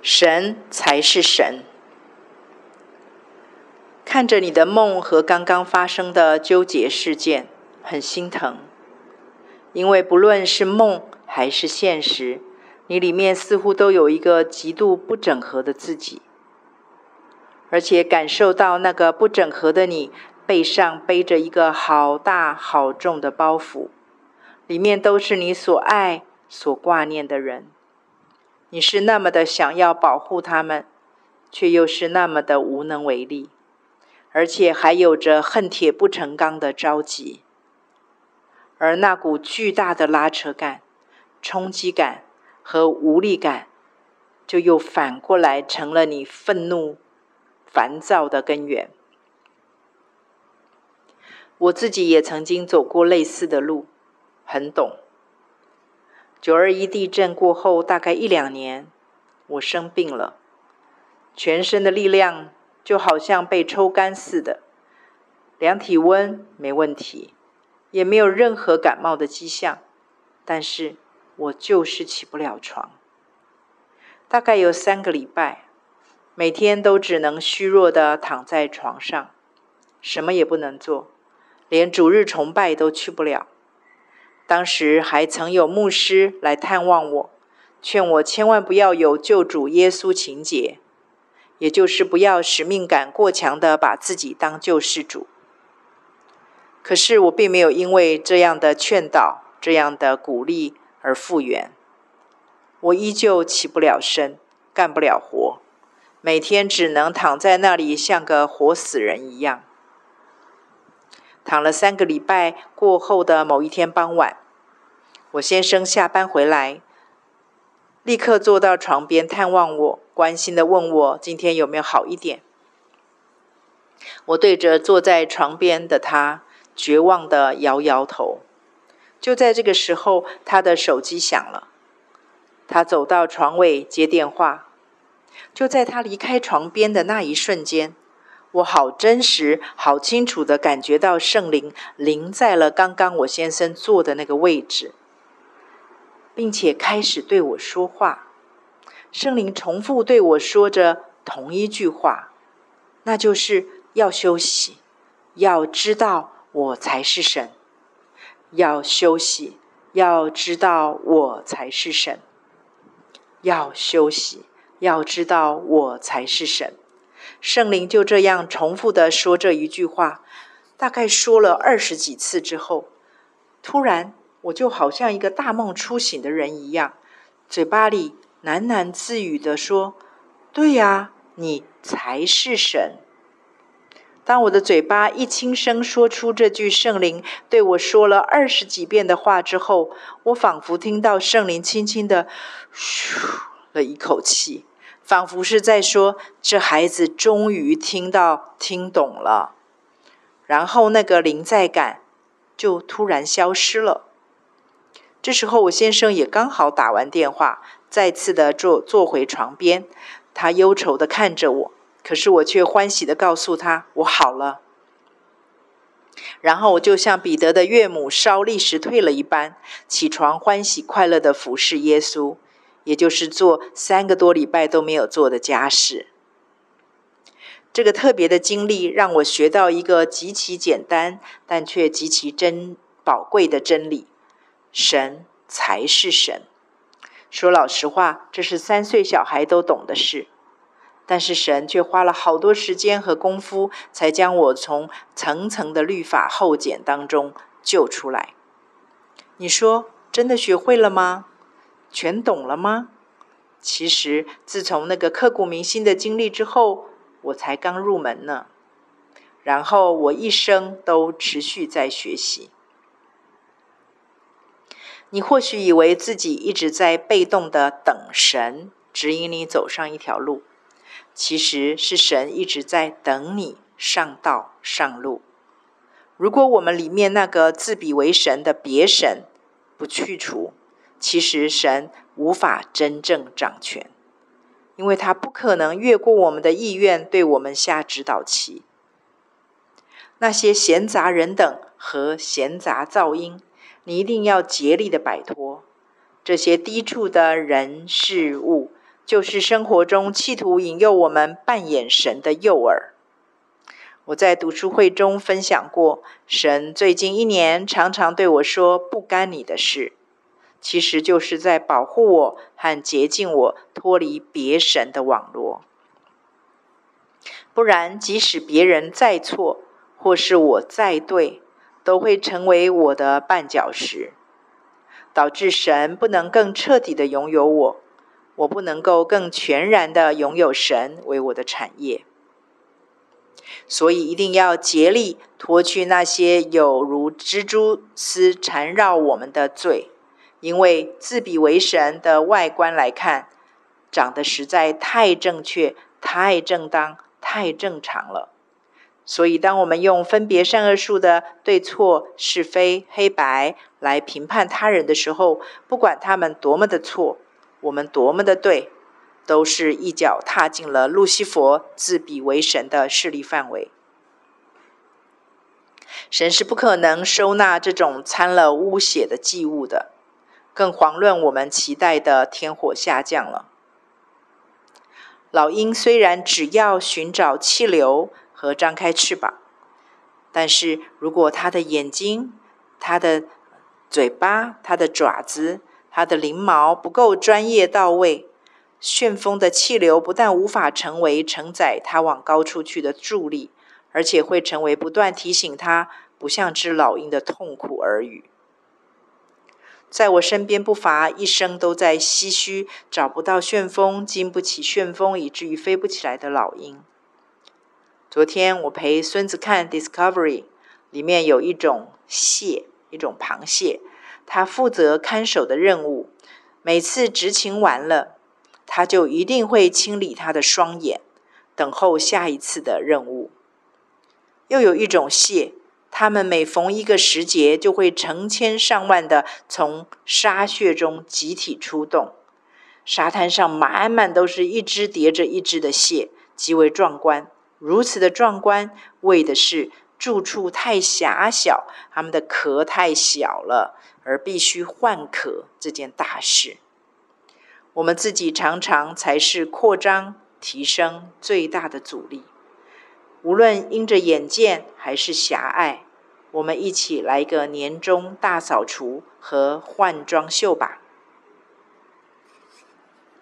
神才是神。看着你的梦和刚刚发生的纠结事件，很心疼，因为不论是梦还是现实，你里面似乎都有一个极度不整合的自己，而且感受到那个不整合的你背上背着一个好大好重的包袱，里面都是你所爱、所挂念的人，你是那么的想要保护他们，却又是那么的无能为力。而且还有着恨铁不成钢的着急，而那股巨大的拉扯感、冲击感和无力感，就又反过来成了你愤怒、烦躁的根源。我自己也曾经走过类似的路，很懂。九二一地震过后，大概一两年，我生病了，全身的力量。就好像被抽干似的，量体温没问题，也没有任何感冒的迹象，但是我就是起不了床。大概有三个礼拜，每天都只能虚弱的躺在床上，什么也不能做，连主日崇拜都去不了。当时还曾有牧师来探望我，劝我千万不要有救主耶稣情节。也就是不要使命感过强的把自己当救世主。可是我并没有因为这样的劝导、这样的鼓励而复原，我依旧起不了身，干不了活，每天只能躺在那里像个活死人一样。躺了三个礼拜过后的某一天傍晚，我先生下班回来，立刻坐到床边探望我。关心的问我今天有没有好一点？我对着坐在床边的他，绝望的摇摇头。就在这个时候，他的手机响了。他走到床尾接电话。就在他离开床边的那一瞬间，我好真实、好清楚的感觉到圣灵临在了刚刚我先生坐的那个位置，并且开始对我说话。圣灵重复对我说着同一句话，那就是要休息，要知道我才是神，要休息，要知道我才是神，要休息，要知道我才是神。圣灵就这样重复的说这一句话，大概说了二十几次之后，突然我就好像一个大梦初醒的人一样，嘴巴里。喃喃自语的说：“对呀，你才是神。”当我的嘴巴一轻声说出这句圣灵对我说了二十几遍的话之后，我仿佛听到圣灵轻轻的“嘘”了一口气，仿佛是在说：“这孩子终于听到、听懂了。”然后那个临在感就突然消失了。这时候，我先生也刚好打完电话。再次的坐坐回床边，他忧愁的看着我，可是我却欢喜的告诉他我好了。然后我就像彼得的岳母烧立时退了一般，起床欢喜快乐的服侍耶稣，也就是做三个多礼拜都没有做的家事。这个特别的经历让我学到一个极其简单但却极其珍宝贵的真理：神才是神。说老实话，这是三岁小孩都懂的事，但是神却花了好多时间和功夫，才将我从层层的律法厚茧当中救出来。你说真的学会了吗？全懂了吗？其实自从那个刻骨铭心的经历之后，我才刚入门呢。然后我一生都持续在学习。你或许以为自己一直在被动的等神指引你走上一条路，其实是神一直在等你上道上路。如果我们里面那个自比为神的别神不去除，其实神无法真正掌权，因为他不可能越过我们的意愿对我们下指导棋。那些闲杂人等和闲杂噪音。你一定要竭力的摆脱这些低处的人事物，就是生活中企图引诱我们扮演神的诱饵。我在读书会中分享过，神最近一年常常对我说：“不干你的事。”其实就是在保护我和洁净我，脱离别神的网络。不然，即使别人再错，或是我再对，都会成为我的绊脚石，导致神不能更彻底的拥有我，我不能够更全然的拥有神为我的产业。所以一定要竭力脱去那些有如蜘蛛丝缠绕我们的罪，因为自比为神的外观来看，长得实在太正确、太正当、太正常了。所以，当我们用分别善恶术的对错、是非黑白来评判他人的时候，不管他们多么的错，我们多么的对。都是一脚踏进了路西弗自比为神的势力范围。神是不可能收纳这种掺了污血的祭物的，更遑论我们期待的天火下降了。老鹰虽然只要寻找气流和张开翅膀，但是如果它的眼睛、它的嘴巴、它的爪子、它的翎毛不够专业到位，旋风的气流不但无法成为承载它往高处去的助力，而且会成为不断提醒它不像只老鹰的痛苦耳语。在我身边不乏一生都在唏嘘找不到旋风、经不起旋风以至于飞不起来的老鹰。昨天我陪孙子看 Discovery，里面有一种蟹，一种螃蟹，它负责看守的任务，每次执勤完了。他就一定会清理他的双眼，等候下一次的任务。又有一种蟹，他们每逢一个时节，就会成千上万的从沙穴中集体出动。沙滩上满满都是一只叠着一只的蟹，极为壮观。如此的壮观，为的是住处太狭小，它们的壳太小了，而必须换壳这件大事。我们自己常常才是扩张、提升最大的阻力。无论因着眼见还是狭隘，我们一起来个年终大扫除和换装秀吧。